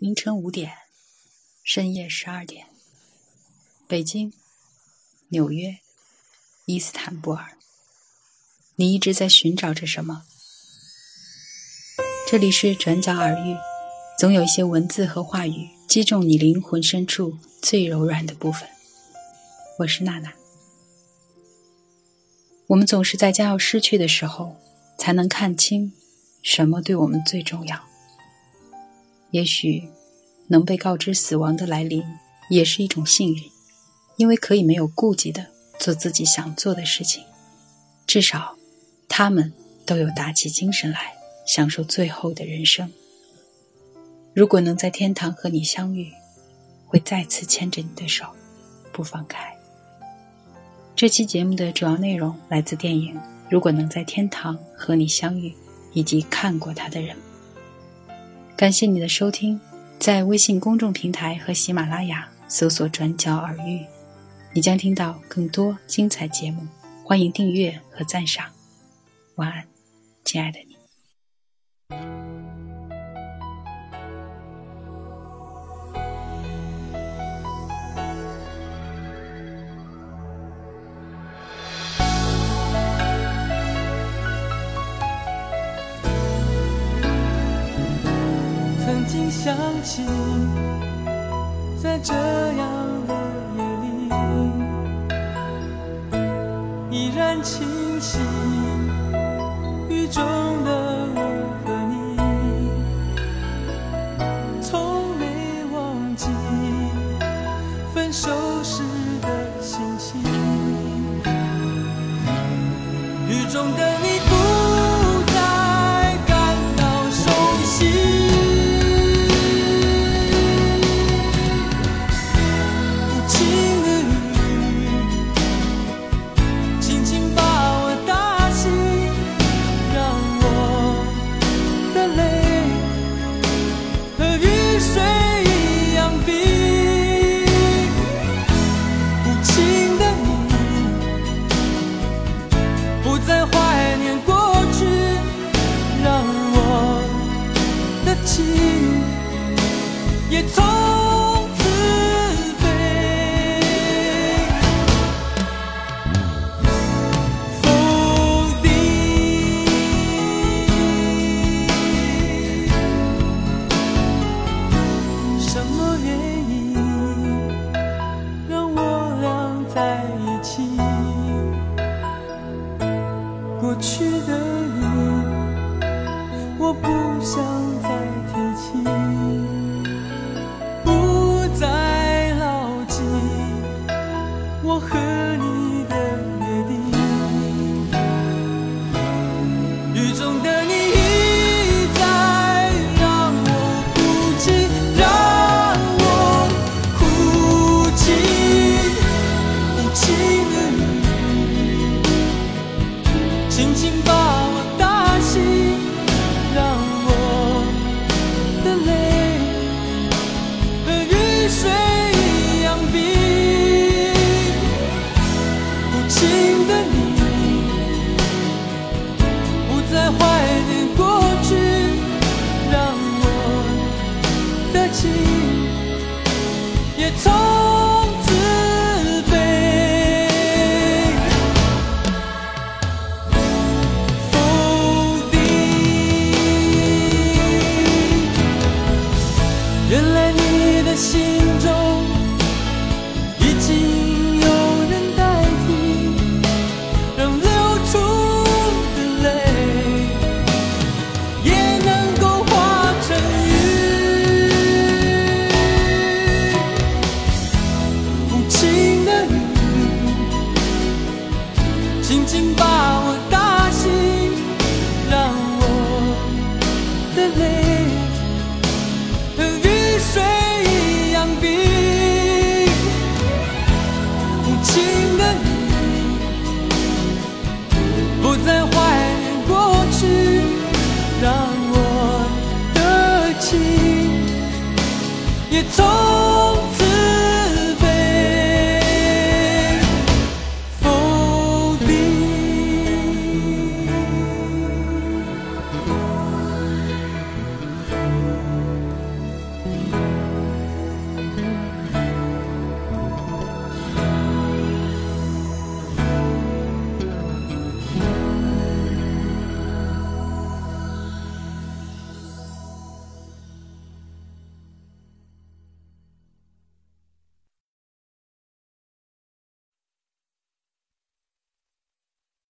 凌晨五点，深夜十二点，北京、纽约、伊斯坦布尔，你一直在寻找着什么？这里是转角耳语，总有一些文字和话语击中你灵魂深处最柔软的部分。我是娜娜。我们总是在将要失去的时候，才能看清什么对我们最重要。也许，能被告知死亡的来临，也是一种幸运，因为可以没有顾忌的做自己想做的事情。至少，他们都有打起精神来，享受最后的人生。如果能在天堂和你相遇，会再次牵着你的手，不放开。这期节目的主要内容来自电影《如果能在天堂和你相遇》，以及看过它的人。感谢你的收听，在微信公众平台和喜马拉雅搜索“转角耳语”，你将听到更多精彩节目。欢迎订阅和赞赏。晚安，亲爱的你。想起，在这样的夜里，依然清晰，雨中的我和你，从没忘记分手时的心情，雨中的你。不轻轻把我打醒，让我的泪和雨水一样冰。无情的你，不再怀念过去，让我的情也从。把我打醒让我的泪和雨水一样冰无情的你不再怀念过去让我的情也从